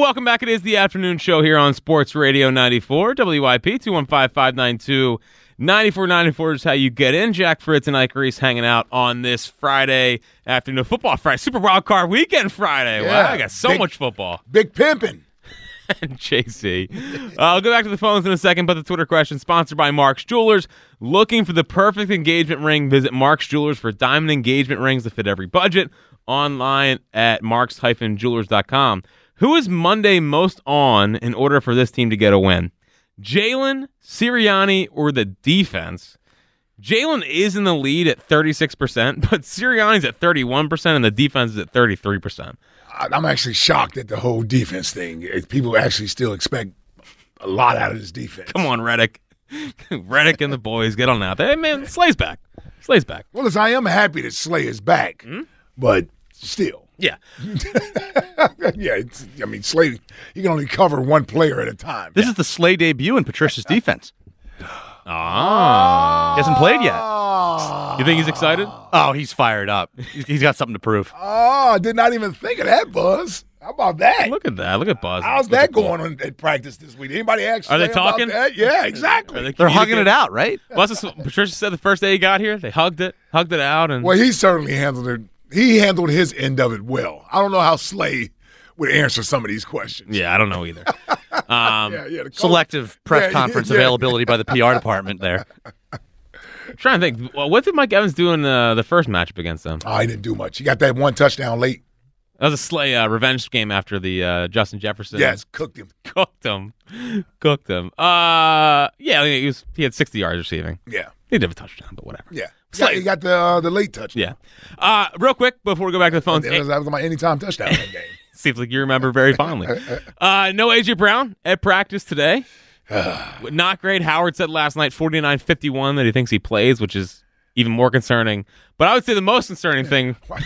Welcome back. It is the afternoon show here on Sports Radio 94, WIP 215 592 9494 is how you get in. Jack Fritz and Ike Reese hanging out on this Friday afternoon. Football Friday, Super Wild Card Weekend Friday. Yeah. Wow, I got so Big- much football. Big pimping. and JC. Uh, I'll go back to the phones in a second, but the Twitter question sponsored by Mark's Jewelers. Looking for the perfect engagement ring? Visit Mark's Jewelers for diamond engagement rings that fit every budget. Online at marks-jewelers.com. Who is Monday most on in order for this team to get a win? Jalen, Sirianni, or the defense? Jalen is in the lead at 36%, but Sirianni's at 31%, and the defense is at 33%. I- I'm actually shocked at the whole defense thing. People actually still expect a lot out of this defense. Come on, Reddick. Reddick and the boys get on out there. Hey, man, Slay's back. Slay's back. Well, as I am happy that Slay is back, Hmm? but still, Yeah. yeah. It's, I mean, Slay, you can only cover one player at a time. This is the Slay debut in Patricia's defense. Ah. He hasn't played yet. Oh, You think he's excited? Oh, he's fired up. He's- he's got something to prove. oh, I did not even think of that, Buzz. How about that? Look at that. Look at Buzz. How's Look that going on at practice this week? Anybody ask? Are they Slay about talking? that? Yeah, exactly. They They're hugging it out, right? Well, Patricia said the first day he got here. They hugged it, hugged it out, and Well, he certainly handled it. He handled his end of it well. I don't know how Slay would answer some of these questions. yeah, I don't know either. Um, yeah, yeah. Selective press Yeah, conference yeah. availability by the PR department there. I'm trying to think. What did Mike Evans do in the, the first matchup against them? Oh, he didn't do much. He got that one touchdown late. That was a Slay uh, revenge game after the uh, Justin Jefferson. Yes, cooked him. cooked him, cooked him. Uh, yeah, he was he had 60 yards receiving. Yeah, He did have a touchdown, but whatever. yeah. Slay. Yeah, he got the uh, the late touchdown. Yeah. Uh, real quick before we go back to the phones, That was, that was my anytime touchdown that game. seems like you remember very fondly. Uh, no AJ Brown at practice today. Not great. Howard said last night, 49-51, that he thinks he plays, which is even more concerning. But I would say the most concerning thing, Why,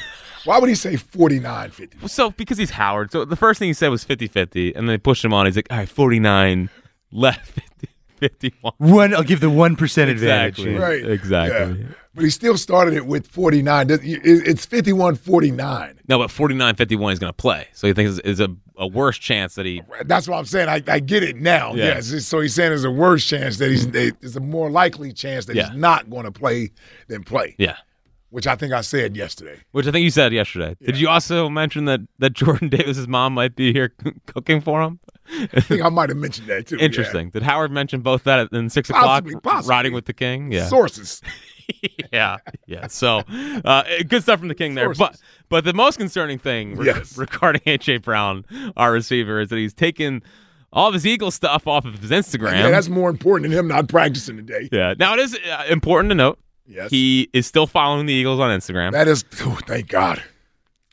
why would he say 49 50? so because he's Howard, so the first thing he said was 50-50, and then they pushed him on. He's like, all right, 49, left 50, 51. One, I'll give the one percent Exactly. Right. Exactly. Yeah. But he still started it with 49. It's 51 49. No, but 49-51 he's going to play. So he thinks it's a, a worse chance that he That's what I'm saying. I, I get it now. Yeah. Yes. So he's saying there's a worse chance that he's, there's a more likely chance that Yeah. he's not going to play than play, Yeah. Which I think I said yesterday. Which I think you said yesterday. Did you also mention that, that Jordan Davis's mom might be here cooking for him? I think I might have mentioned that too. yeah. Interesting. Did Howard mention both that in six o'clock? Possibly, possibly. Riding with the king. Yeah. Sources. yeah. Yeah. So uh, good stuff from the king there. But Sources. but the most concerning thing re- Yes. regarding AJ Brown, our receiver, is that he's taken all of his Eagle stuff off of his Instagram. Yeah, that's more important than him not practicing today. Yeah. Now it is uh, important to note Yes. he is still following the Eagles on Instagram That is, oh, thank God.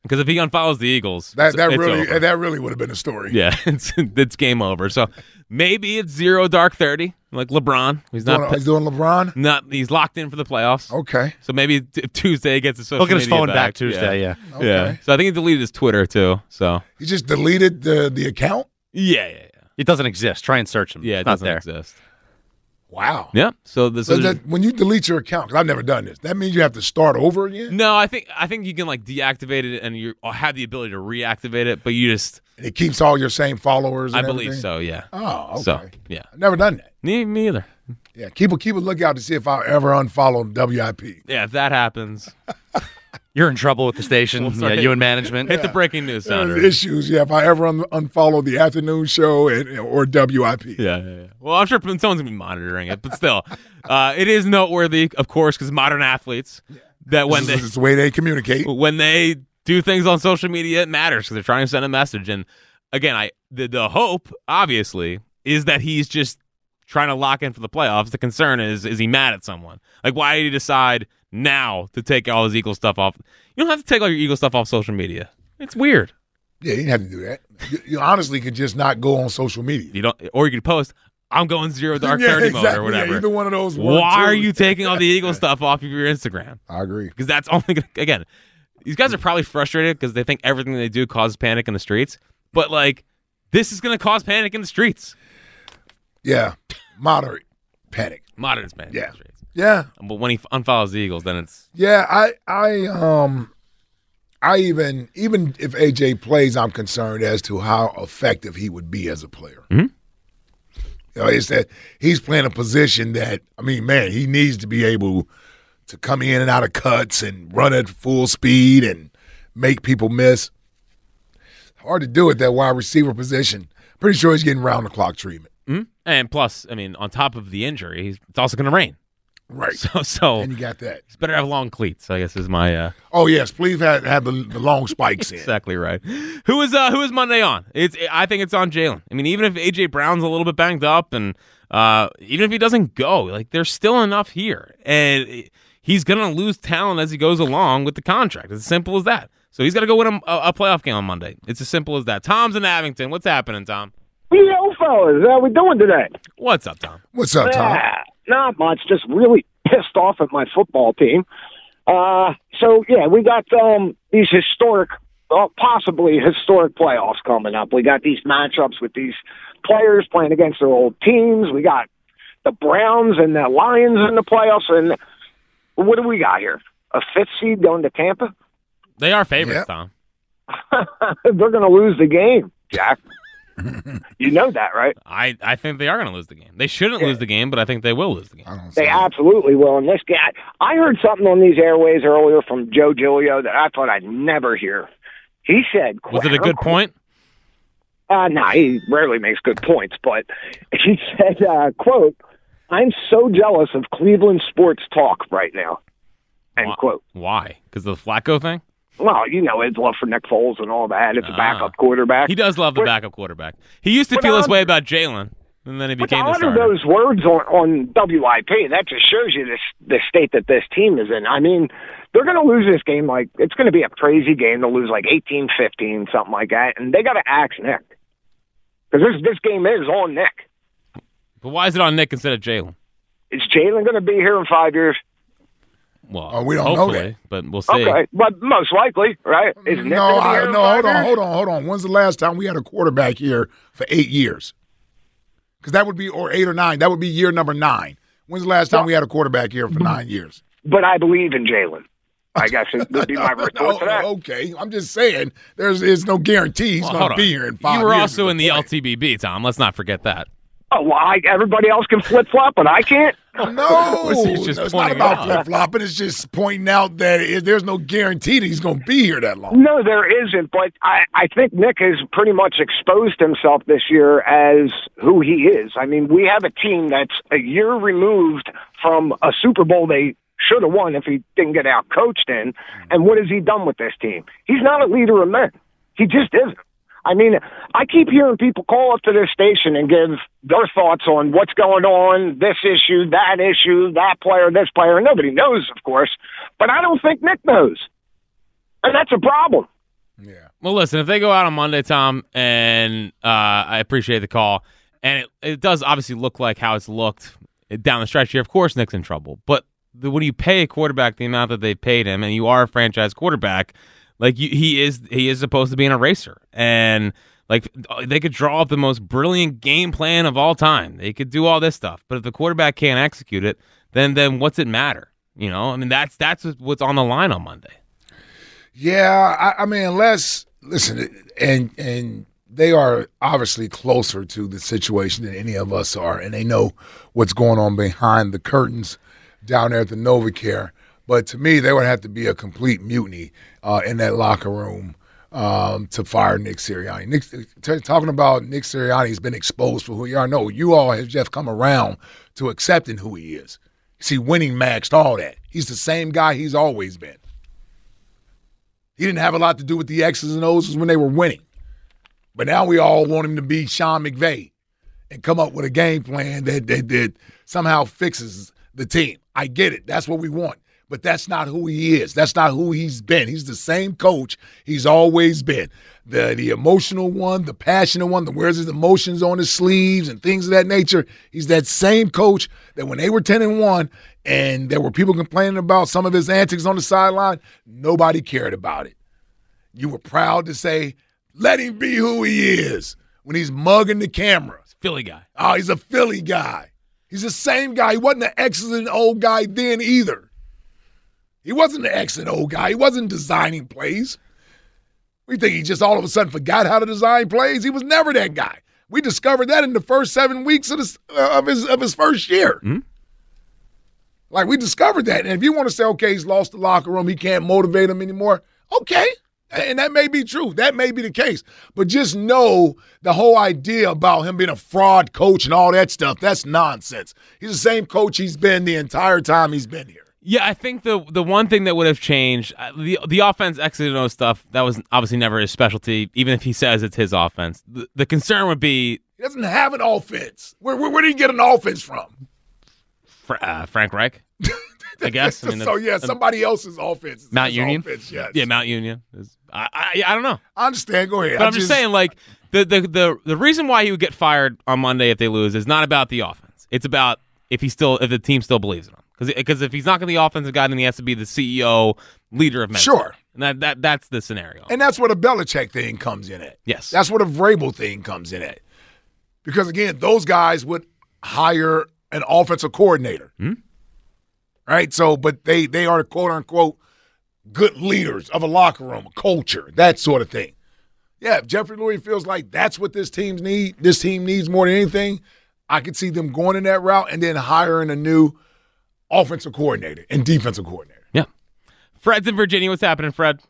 because if he unfollows the Eagles, That that it's really over. that really would have been a story. Yeah, it's it's game over. So maybe it's zero dark thirty, like LeBron. He's Doing, not he's doing LeBron. not he's locked in for the playoffs. Okay. So maybe t- Tuesday gets his social Look at his phone back, back Tuesday. Yeah. Okay. Yeah. So I think he deleted his Twitter too. So He just deleted the the account. yeah, yeah, yeah. It doesn't exist. Try and search him. Yeah, it It's not doesn't there. exist. Wow. Yeah. So this So is that, when you delete your account, because I've never done this, that means you have to start over again. no. I think I think you can like deactivate it and you have the ability to reactivate it, but you just And it keeps all your same followers. I believe everything? so. Yeah. Oh, okay. So yeah. I've never done that. Me, me either. Yeah, keep a keep a lookout to see if I ever unfollow WIP. Yeah. If that happens, You're in trouble with the station. Well, yeah, you and management. Hit the breaking news sounder. issues. Yeah, if I ever un- unfollow the afternoon show and, or WIP. Yeah, yeah, yeah. Well, I'm sure someone's gonna be monitoring it, but still, uh, it is noteworthy, of course, because modern athletes that when this they is the way they communicate. when they do things on social media, it matters because they're trying to send a message. And again, I the, the hope obviously is that he's just trying to lock in for the playoffs. The concern is is he mad at someone? Like, why did he decide now to take all his Eagle stuff off? You don't have to take all your Eagle stuff off social media. It's weird. Yeah, you didn't have to do that. You, you honestly could just not go on social media. You don't, or you could post. I'm going zero dark Yeah, thirty mode or exactly. Yeah, whatever. either one of those. Why are you taking all the Eagle stuff off of your Instagram? I agree. Because that's only gonna, again, these guys are probably frustrated because they think everything they do causes panic in the streets. But like, this is going to cause panic in the streets. Yeah, moderate panic. Moderate panic Yeah. Yeah, But when he unfollows the Eagles, then it's yeah. I, I, um, I even, even if AJ plays, I'm concerned as to how effective he would be as a player. Mhm. You know, it's that he's playing a position that I mean, man, he needs to be able to come in and out of cuts and run at full speed and make people miss. Hard to do at that wide receiver position. Pretty sure he's getting round the clock treatment. Mhm. And plus, I mean, on top of the injury, it's also going to rain. Right. So, so And you got that. it's better to have long cleats. I guess is my uh, Oh yes, please have, have the, the long spikes in. exactly right. Who is uh who is Monday on? It's I think it's on Jalen. I mean, even if AJ Brown's a little bit banged up, and uh even if he doesn't go, like there's still enough here, and he's gonna lose talent as he goes along with the contract. It's as simple as that. So he's got to go win a, a playoff game on Monday. It's as simple as that. Tom's in Abington. What's happening, Tom? Yo, fellas, how we doing today? What's up, Tom? What's up, Tom? Yeah, not much. Just really pissed off at my football team. Uh, so yeah, we got um these historic, uh, possibly historic playoffs coming up. We got these matchups with these players playing against their old teams. We got the Browns and the Lions in the playoffs, and what do we got here? A fifth seed going to Tampa? They are favorites, Yep. Tom. They're going to lose the game, Jack. You know that, right? I, I think they are going to lose the game. They shouldn't lose the game, but I think they will lose the game. They see absolutely will. And this guy, I heard something on these airways earlier from Joe Giglio that I thought I'd never hear. He said, Was it a good point? Uh, no, he rarely makes good points, but he said, uh, "quote I'm so jealous of Cleveland sports talk right now." End Why? quote. Why? Because of the Flacco thing? Well, you know his love for Nick Foles and all that. It's a Ah. backup quarterback. He does love the But- backup quarterback. He used to But feel this way about Jalen, and then he But became utter starter. those words on, on WIP, that just shows you this the state that this team is in. I mean, they're going to lose this game like it's going to be a crazy game. They'll lose like 18-15, something like that, and they got to axe Nick because this this game is on Nick. But why is it on Nick instead of Jalen? Is Jalen going to be here in five years? Well, Oh, we don't know that. but we'll see. Okay, but most likely, right? Is Nick No, I, no, hold on, hold on, hold on. When's the last time we had a quarterback here for eight years? Because that would be, or eight or nine. That would be year number nine. When's the last time we had a quarterback here for nine years? But I believe in Jalen. I guess it would be my retort No, to that. Oh, okay, I'm just saying there's there's no guarantee he's Well, going to be here in five You were years also in the. LTBB, Tom. Let's not forget that. Oh, well, I, everybody else can flip flop, but I can't. No, It's just it's not about flip flopping. It's just pointing out that it, there's no guarantee that he's going to be here that long. No, there isn't. But I, I think Nick has pretty much exposed himself this year as who he is. I mean, we have a team that's a year removed from a Super Bowl they should have won if he didn't get out coached in. And what has he done with this team? He's not a leader of men. He just isn't. I mean, I keep hearing people call up to this station and give their thoughts on what's going on, this issue, that issue, that player, this player. And nobody knows, of course, but I don't think Nick knows. And that's a problem. Yeah. Well, listen, if they go out on Monday, Tom, and uh, I appreciate the call, and it, it does obviously look like how it's looked down the stretch here. Of course, Nick's in trouble, but the, when you pay a quarterback the amount that they paid him, and you are a franchise quarterback, like you, he is, he is supposed to be an eraser, and like they could draw up the most brilliant game plan of all time. They could do all this stuff, but if the quarterback can't execute it, then then what's it matter? You know, I mean that's that's what's on the line on Monday. Yeah, I, I mean, unless listen, and and they are obviously closer to the situation than any of us are, and they know what's going on behind the curtains down there at the NovaCare. But to me, there would have to be a complete mutiny uh, in that locker room um, to fire Nick Sirianni. Nick, t- talking about Nick Sirianni has been exposed for who you are. No, you all have just come around to accepting who he is. See, winning maxed all that. He's the same guy he's always been. He didn't have a lot to do with the X's and O's when they were winning. But now we all want him to be Sean McVay and come up with a game plan that, that, that somehow fixes the team. I get it. That's what we want. But that's not who he is. That's not who he's been. He's the same coach he's always been. The the emotional one, the passionate one, the wears his emotions on his sleeves and things of that nature. He's that same coach that when they were 10 and 1 and there were people complaining about some of his antics on the sideline, nobody cared about it. You were proud to say, let him be who he is when he's mugging the camera. Philly guy. Oh, he's a Philly guy. He's the same guy. He wasn't the X and O guy then either. He wasn't an X and O guy. He wasn't designing plays. We think he just all of a sudden forgot how to design plays. He was never that guy. We discovered that in the first seven weeks of, this, uh, of his of his first year. Mm-hmm. Like we discovered that. And if you want to say, okay, he's lost the locker room, he can't motivate him anymore. Okay, and that may be true. That may be the case. But just know the whole idea about him being a fraud coach and all that stuff, that's nonsense. He's the same coach he's been the entire time he's been here. Yeah, I think the the one thing that would have changed uh, the the offense X and O stuff that was obviously never his specialty. Even if he says it's his offense, the, the concern would be he doesn't have an offense. Where where, where did he get an offense from? Fr- uh, Frank Reich. I guess. I mean, so yeah, somebody else's offense. Mount Union. Offense, yes. Yeah, Mount Union. Is, I, I I don't know. I understand. Go ahead. But I'm just saying, like the, the the the reason why he would get fired on Monday if they lose is not about the offense. It's about if he still if the team still believes in him. Because if he's not going to be the offensive guy, then he has to be the CEO, leader of men. Sure. And that, that that's the scenario. And that's where the Belichick thing comes in at. Yes. That's where the Vrabel thing comes in at. Because again, those guys would hire an offensive coordinator. Hmm? Right? So, but they they are quote unquote good leaders of a locker room, a culture, that sort of thing. Yeah, if Jeffrey Lurie feels like that's what this team's need, this team needs more than anything, I could see them going in that route and then hiring a new offensive coordinator and defensive coordinator. Yeah. Fred's in Virginia. What's happening, Fred?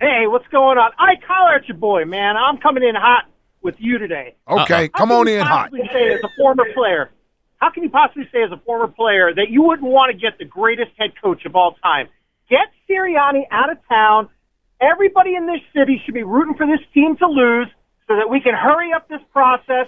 Hey, what's going on? I collar at your boy, man. I'm coming in hot with you today. Okay, How come on in hot. Say as a former player, how can you possibly say as a former player that you wouldn't want to get the greatest head coach of all time? Get Sirianni out of town. Everybody in this city should be rooting for this team to lose so that we can hurry up this process.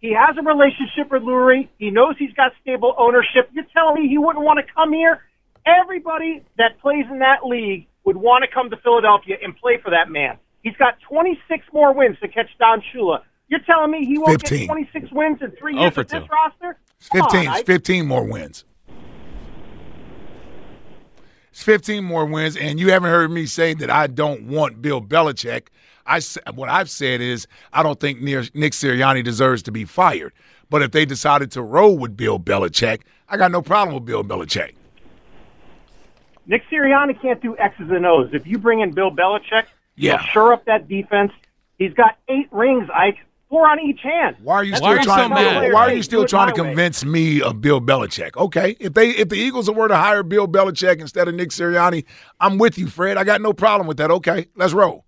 He has a relationship with Lurie. He knows he's got stable ownership. You're telling me he wouldn't want to come here? Everybody that plays in that league would want to come to Philadelphia and play for that man. He's got 26 more wins to catch Don Shula. You're telling me he won't 15. get 26 wins in three oh, years for with this two. roster? It's Come on, 15, it's 15 more wins. It's 15 more wins, and you haven't heard me say that I don't want Bill Belichick. I what I've said is I don't think Nick Sirianni deserves to be fired. But if they decided to roll with Bill Belichick, I got no problem with Bill Belichick. Nick Sirianni can't do X's and O's. If you bring in Bill Belichick, Yeah. shore up that defense. He's got eight rings, Ike, four on each hand. Why are you That's still trying? I'm why are you still trying to my way. convince me of Bill Belichick? Okay, if they if the Eagles were to hire Bill Belichick instead of Nick Sirianni, I'm with you, Fred. I got no problem with that. Okay, let's roll.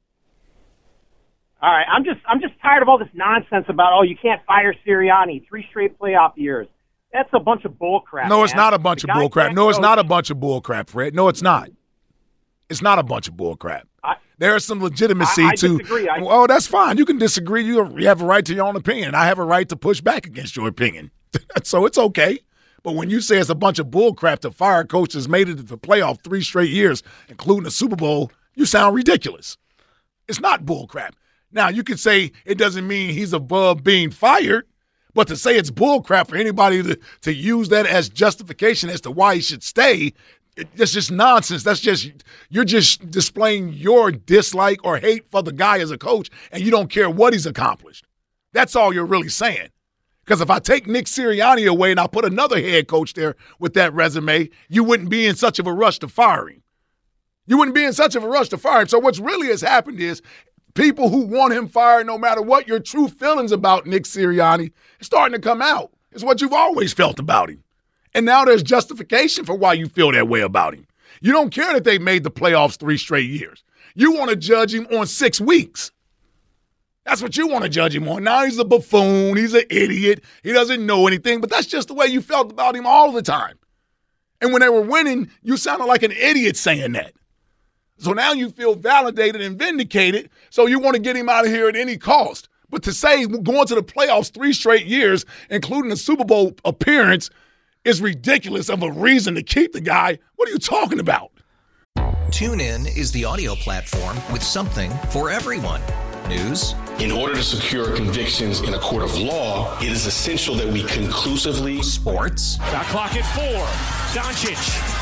All right, I'm just I'm just tired of all this nonsense about oh you can't fire Sirianni three straight playoff years. That's a bunch of bull crap. No, it's man. not a bunch The of guy bull crap. No, it's coach. not a bunch of bull crap, Fred. No, it's not. It's not a bunch of bull crap. There is some legitimacy I- I to. disagree. I- oh, that's fine. You can disagree. You you have a right to your own opinion. I have a right to push back against your opinion. so it's okay. But when you say it's a bunch of bull crap to fire coaches made it to the playoff three straight years, including the Super Bowl, you sound ridiculous. It's not bull crap. Now you could say it doesn't mean he's above being fired, but to say it's bullcrap for anybody to, to use that as justification as to why he should stay, it, that's just nonsense. That's just you're just displaying your dislike or hate for the guy as a coach, and you don't care what he's accomplished. That's all you're really saying. Because if I take Nick Sirianni away and I put another head coach there with that resume, you wouldn't be in such of a rush to fire him. You wouldn't be in such of a rush to fire him. So what's really has happened is people who want him fired, no matter what your true feelings about Nick Sirianni, is starting to come out. It's what you've always felt about him. And now there's justification for why you feel that way about him. You don't care that they made the playoffs three straight years. You want to judge him on six weeks. That's what you want to judge him on. Now he's a buffoon. He's an idiot. He doesn't know anything, but that's just the way you felt about him all the time. And when they were winning, you sounded like an idiot saying that. So now you feel validated and vindicated, so you want to get him out of here at any cost. But to say going to the playoffs three straight years, including a Super Bowl appearance, is ridiculous of a reason to keep the guy. What are you talking about? TuneIn is the audio platform with something for everyone. News. In order to secure convictions in a court of law, it is essential that we conclusively. Sports. Shot clock at four. Doncic.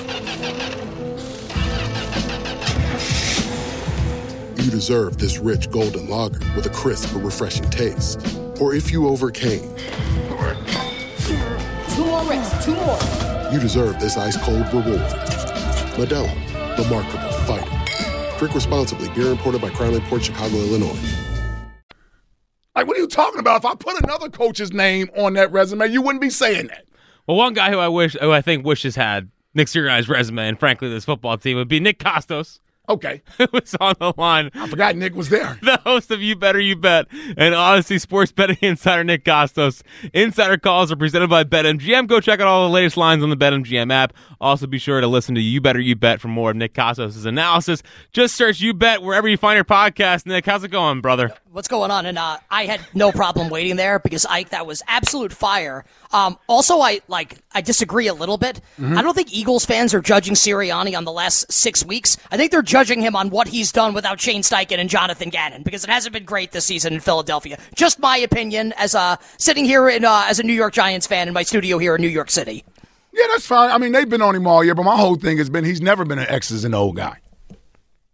deserve this rich golden lager with a crisp but refreshing taste. Or if you overcame, Two more reps, two more. you deserve this ice cold reward. Modelo, the markable fighter. Drink responsibly. Beer imported by Crown Port Chicago, Illinois. Like, what are you talking about? If I put another coach's name on that resume, you wouldn't be saying that. Well, one guy who I wish, who I think wishes had Nick Sirianni's resume, and frankly, this football team would be Nick Kostos. Okay. Who was on the line? I forgot Nick was there. The host of You Better You Bet and Audacy Sports Betting Insider Nick Kostos. Insider calls are presented by BetMGM. Go check out all the latest lines on the BetMGM app. Also, be sure to listen to You Better You Bet for more of Nick Kostos' analysis. Just search You Bet wherever you find your podcast. Nick, how's it going, brother? What's going on? And uh, I had no problem waiting there because Ike, that was absolute fire. Um, also, I like I disagree a little bit. Mm-hmm. I don't think Eagles fans are judging Sirianni on the last six weeks. I think they're judging him on what he's done without Shane Steichen and Jonathan Gannon because it hasn't been great this season in Philadelphia. Just my opinion as a sitting here in, uh, as a New York Giants fan in my studio here in New York City. Yeah, that's fine. I mean, they've been on him all year, but my whole thing has been he's never been an X's and O guy.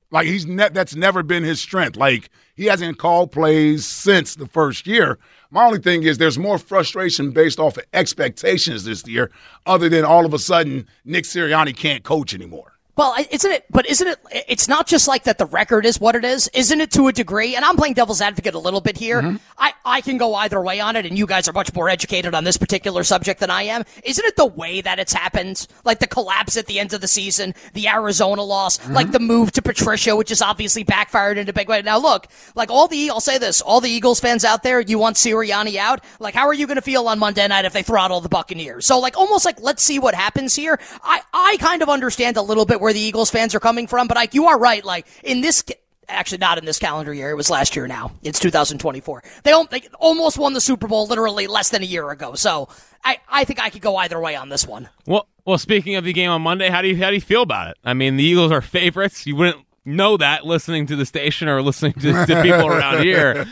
Like he's ne- that's never been his strength. Like he hasn't called plays since the first year. My only thing is there's more frustration based off of expectations this year, other than all of a sudden Nick Sirianni can't coach anymore. Well, isn't it? But isn't it? It's not just like that. The record is what it is, isn't it? To a degree, and I'm playing devil's advocate a little bit here. Mm-hmm. I I can go either way on it, and you guys are much more educated on this particular subject than I am. Isn't it the way that it's happened, like the collapse at the end of the season, the Arizona loss, mm-hmm. like the move to Patricia, which is obviously backfired in a big way. Now, look, like all the I'll say this, all the Eagles fans out there, you want Sirianni out. Like, how are you going to feel on Monday night if they throttle the Buccaneers? So, like, almost like let's see what happens here. I I kind of understand a little bit where the Eagles fans are coming from, but like you are right. Like in this. Actually, not in this calendar year. It was last year. Now it's 2024. They, they almost won the Super Bowl literally less than a year ago. So I, I think I could go either way on this one. Well, well, speaking of the game on Monday, how do you how do you feel about it? I mean, the Eagles are favorites. You wouldn't know that listening to the station or listening to, to people around here.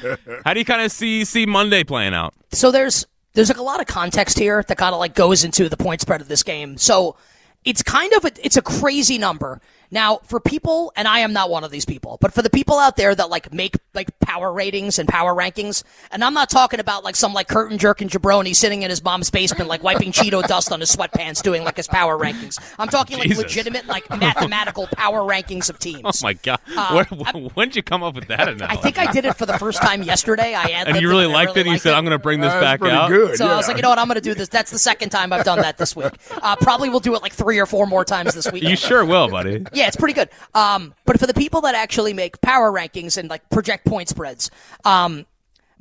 How do you kind of see see Monday playing out? So there's there's like a lot of context here that kind of like goes into the point spread of this game. So it's kind of a, it's a crazy number. Now, for people, and I am not one of these people, but for the people out there that like make like power ratings and power rankings, and I'm not talking about like some like curtain jerking jabroni sitting in his mom's basement like wiping Cheeto dust on his sweatpants doing like his power rankings. I'm talking like legitimate like mathematical power rankings of teams. Oh my god! Uh, Where, when did you come up with that analogy? I think I did it for the first time yesterday. I and you it, really I liked it. and You liked said, "I'm going to bring this That's back pretty out." good. So I was like, you know what, I'm going to do this. That's the second time I've done that this week. Uh, probably will do it like three or four more times this week. You sure will, buddy. Yeah, it's pretty good. Um, but for the people that actually make power rankings and like project point spreads, um,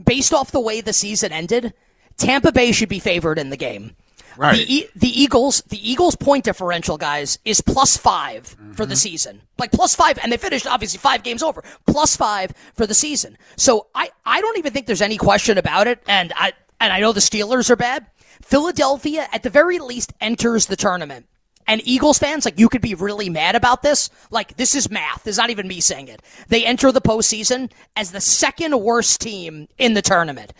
based off the way the season ended, Tampa Bay should be favored in the game. Right. The, E- the Eagles, the Eagles' point differential, guys, is plus 5 for Mm-hmm. the season. Like plus five, and they finished obviously five games over. Plus five for the season. So I, I don't even think there's any question about it. And I, and I know the Steelers are bad. Philadelphia, at the very least, enters the tournament. And Eagles fans, like, you could be really mad about this. Like, this is math. It's not even me saying it. They enter the postseason as the second worst team in the tournament.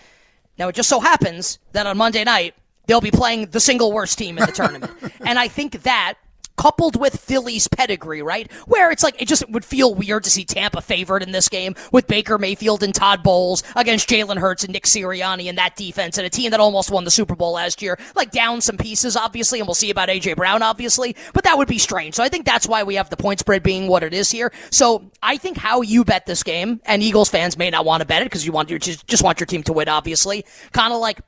Now, it just so happens that on Monday night, they'll be playing the single worst team in the tournament. and I think that, coupled with Philly's pedigree, right? Where it's like, it just would feel weird to see Tampa favored in this game with Baker Mayfield and Todd Bowles against Jalen Hurts and Nick Sirianni and that defense and a team that almost won the Super Bowl last year. Like, down some pieces, obviously, and we'll see about A.J. Brown, obviously, but that would be strange. So I think that's why we have the point spread being what it is here. So I think how you bet this game, and Eagles fans may not want to bet it because you want your, just, want your team to win, obviously. Kind of like,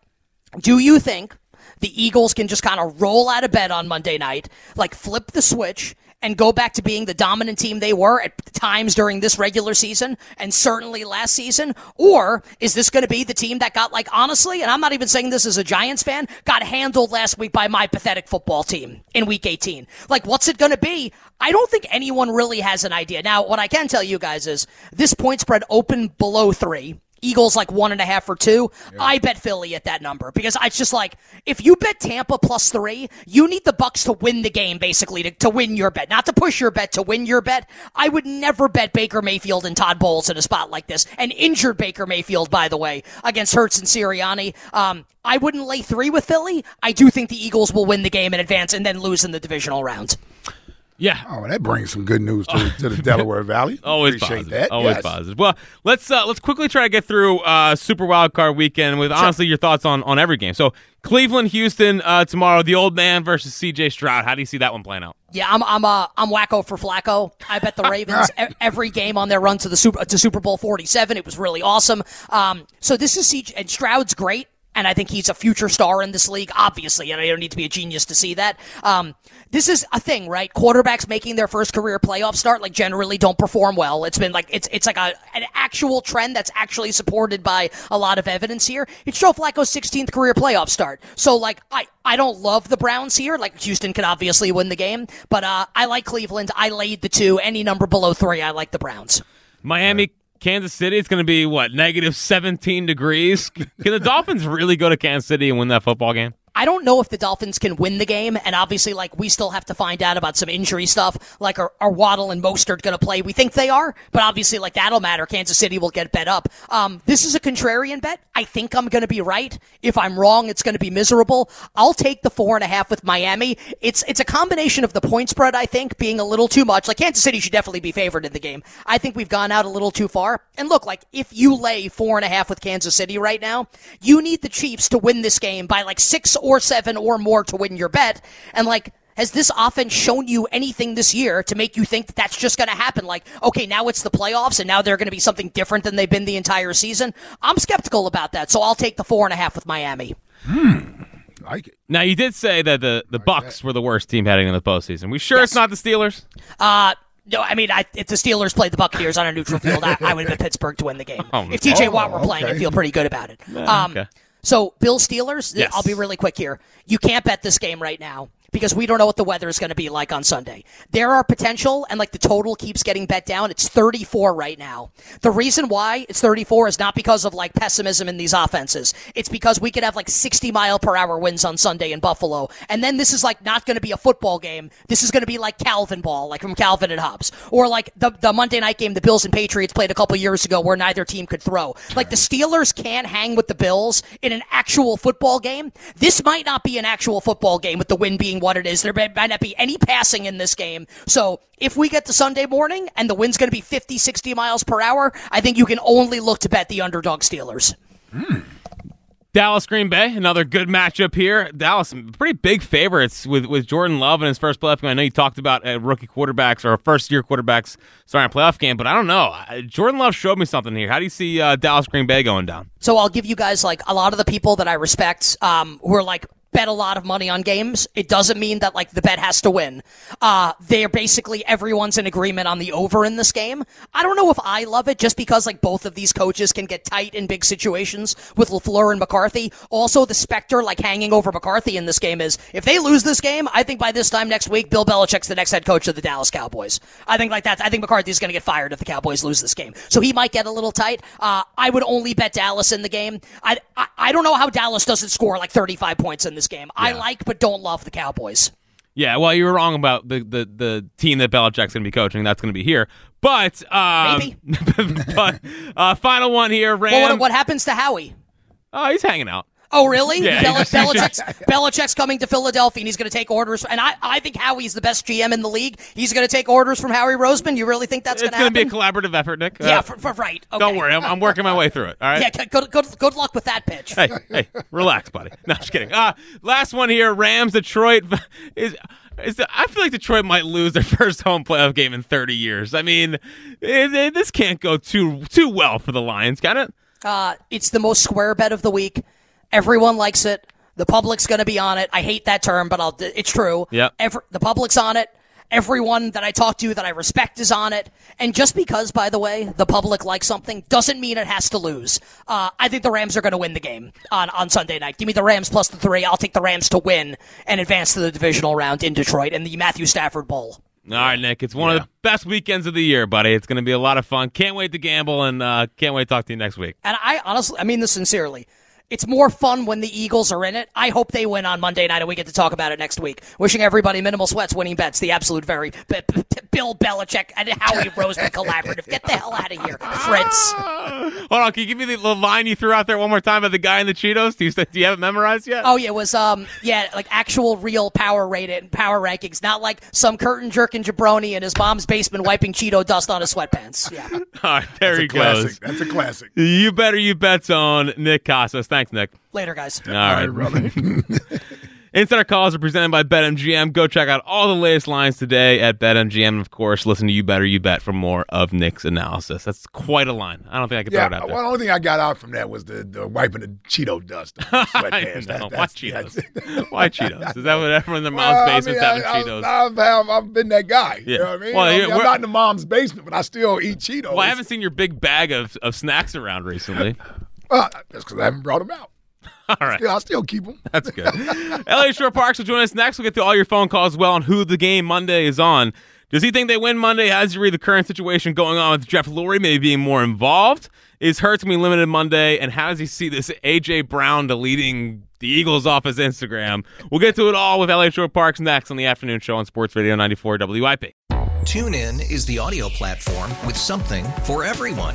do you think the Eagles can just kind of roll out of bed on Monday night, like flip the switch and go back to being the dominant team they were at times during this regular season and certainly last season? Or is this going to be the team that got like honestly, and I'm not even saying this as a Giants fan, got handled last week by my pathetic football team in week 18? Like what's it going to be? I don't think anyone really has an idea. Now, what I can tell you guys is this point spread opened below three. Eagles like one and a half or two. I bet Philly at that number because it's just like if you bet Tampa plus three, you need the Bucs to win the game basically to, to win your bet, not to push your bet to win your bet. I would never bet Baker Mayfield and Todd Bowles in a spot like this. An injured Baker Mayfield, by the way, against Hurts and Sirianni. Um, I wouldn't lay three with Philly. I do think the Eagles will win the game in advance and then lose in the divisional round. Yeah. Oh, that brings some good news to, to the Delaware Valley. Always Appreciate positive. that. Always Yes. positive. Well, let's uh, let's quickly try to get through uh, Super Wild Card Weekend with honestly your thoughts on on every game. So Cleveland, Houston uh, tomorrow. The old man versus C.J. Stroud. How do you see that one playing out? Yeah, I'm I'm uh, I'm wacko for Flacco. I bet the Ravens every game on their run to the Super to Super Bowl 47. It was really awesome. Um, so this is CJ and Stroud's great. And I think he's a future star in this league, obviously, and I don't need to be a genius to see that. Um, this is a thing, right? Quarterbacks making their first career playoff start, like generally don't perform well. It's been like, it's, it's like a, an actual trend that's actually supported by a lot of evidence here. It's Joe Flacco's 16th career playoff start. So like, I, I don't love the Browns here. Like Houston could obviously win the game, but, uh, I like Cleveland. I laid the two. Any number below three, I like the Browns. Miami, Kansas City. It's going to be what negative 17 degrees. Can the Dolphins really go to Kansas City and win that football game? I don't know if the Dolphins can win the game, and obviously, like we still have to find out about some injury stuff. Like, are, are Waddle and Mostert going to play? We think they are, but obviously, like that'll matter. Kansas City will get bet up. Um, this is a contrarian bet. I think I'm going to be right. If I'm wrong, it's going to be miserable. I'll take the four and a half with Miami. It's it's a combination of the point spread. I think being a little too much. Like Kansas City should definitely be favored in the game. I think we've gone out a little too far. And look, like if you lay four and a half with Kansas City right now, you need the Chiefs to win this game by like six or seven or more to win your bet. And like, has this offense shown you anything this year to make you think that that's just going to happen? Like, okay, now it's the playoffs and now they're going to be something different than they've been the entire season. I'm skeptical about that, so I'll take the four and a half with Miami. Like it. Now you did say that the the Bucs were the worst team heading in the postseason. We sure it's not the Steelers? Uh, no, I mean, I, if the Steelers played the Buccaneers on a neutral field, I, I would have bet Pittsburgh to win the game. Oh, if TJ oh, Watt were playing, I okay. feel pretty good about it. Yeah, Um, okay. So, Bill Steelers, Yes. I'll be really quick here. You can't bet this game right now because we don't know what the weather is going to be like on Sunday. There are potential, and like the total keeps getting bet down. It's 34 right now. The reason why it's 34 is not because of like pessimism in these offenses. It's because we could have like 60 mile per hour winds on Sunday in Buffalo. And then this is like not going to be a football game. This is going to be like Calvin ball, like from Calvin and Hobbes. Or like the, the Monday night game the Bills and Patriots played a couple years ago where neither team could throw. Like the Steelers can't hang with the Bills in an actual football game. This might not be an actual football game with the wind being what it is. There may might not be any passing in this game. So if we get to Sunday morning and the wind's going to be 50, 60 miles per hour, I think you can only look to bet the underdog Steelers. Dallas Green Bay, another good matchup here. Dallas, pretty big favorites with, with Jordan Love in his first playoff game. I know you talked about uh, rookie quarterbacks or first year quarterbacks starting a playoff game, but I don't know. Jordan Love showed me something here. How do you see uh, Dallas Green Bay going down? So I'll give you guys like a lot of the people that I respect, um, who are like bet a lot of money on games. It doesn't mean that like the bet has to win. Uh, they're basically everyone's in agreement on the over in this game. I don't know if I love it just because like both of these coaches can get tight in big situations with LaFleur and McCarthy. Also, the specter like hanging over McCarthy in this game is if they lose this game, I think by this time next week, Bill Belichick's the next head coach of the Dallas Cowboys. I think like that. I think McCarthy's going to get fired if the Cowboys lose this game. So he might get a little tight. Uh, I would only bet Dallas in the game. I, I I don't know how Dallas doesn't score like 35 points in this game. I like but don't love the Cowboys. Yeah, well, you were wrong about the, the, the team that Belichick's going to be coaching. That's going to be here. But, um, Maybe. but uh, final one here, Rams. Well, what, what happens to Howie? Oh, he's hanging out. Oh, really? Yeah, Bel- Belichick's, Belichick's coming to Philadelphia and he's going to take orders. And I, I think Howie's the best GM in the league. He's going to take orders from Howie Roseman. You really think that's going to happen? It's going to be a collaborative effort, Nick. yeah, Uh, for, for, right. Okay. Don't worry, I'm, I'm working my way through it. All right. Yeah, good, good, good, good luck with that pitch. hey, hey, relax, buddy. No, just kidding. Uh, last one here. Rams, Detroit is. Is the, I feel like Detroit might lose their first home playoff game in 30 years. I mean, it, it- this can't go too too well for the Lions, can it? Uh, it's the most square bet of the week. Everyone likes it. The public's going to be on it. I hate that term, but I'll, it's true. Yep. Every, the public's on it. Everyone that I talk to that I respect is on it. And just because, by the way, the public likes something doesn't mean it has to lose. Uh, I think the Rams are going to win the game on, on Sunday night. Give me the Rams plus the three. I'll take the Rams to win and advance to the divisional round in Detroit in the Matthew Stafford Bowl. All right, Nick. It's one of the best weekends of the year, buddy. It's going to be a lot of fun. Can't wait to gamble, and uh, can't wait to talk to you next week. And I honestly, I mean this sincerely. It's more fun when the Eagles are in it. I hope they win on Monday night and we get to talk about it next week. Wishing everybody minimal sweats, winning bets, the absolute very B- B- Bill Belichick and Howie Roseman collaborative. Get the hell out of here, Fritz. Hold on, can you give me the little line you threw out there one more time about the guy in the Cheetos? Do you, do you have it memorized yet? Oh yeah, it was um yeah like actual real power rated and power rankings, not like some curtain jerking jabroni in his mom's basement wiping Cheeto dust on his sweatpants. Yeah. All right, there That's he a classic. goes. That's a classic. You better you bet on Nick Kostos. Thanks, Nick. Later, guys. All right, brother. Insider calls are presented by BetMGM. Go check out all the latest lines today at BetMGM. And of course, listen to You Better You Bet for more of Nick's analysis. That's quite a line. I don't think I could Yeah, throw it out well, the only thing I got out from that was the, the wiping the Cheeto dust. on the sweatpants. I. That- Why Cheetos? Why Cheetos? Is that what everyone in their mom's Well, I basement's mean, having I, Cheetos? I, I've, I've, I've been that guy. You Yeah. know what I mean? Well, I yeah, mean, I'm not in the mom's basement, but I still eat Cheetos. well, I haven't seen your big bag of, of snacks around recently. Well, that's because I haven't brought them out. All right. Still, I still keep them. That's good. Eliot Shorr-Parks will join us next. We'll get to all your phone calls as well on who the game Monday is on. Does he think they win Monday? How does he read the current situation going on with Jeff Lurie maybe being more involved? Is Hurts going to be limited Monday? And how does he see this A.J. Brown deleting the Eagles off his Instagram? We'll get to it all with Eliot Shorr-Parks next on the afternoon show on Sports Radio 94 WIP. Tune in is the audio platform with something for everyone.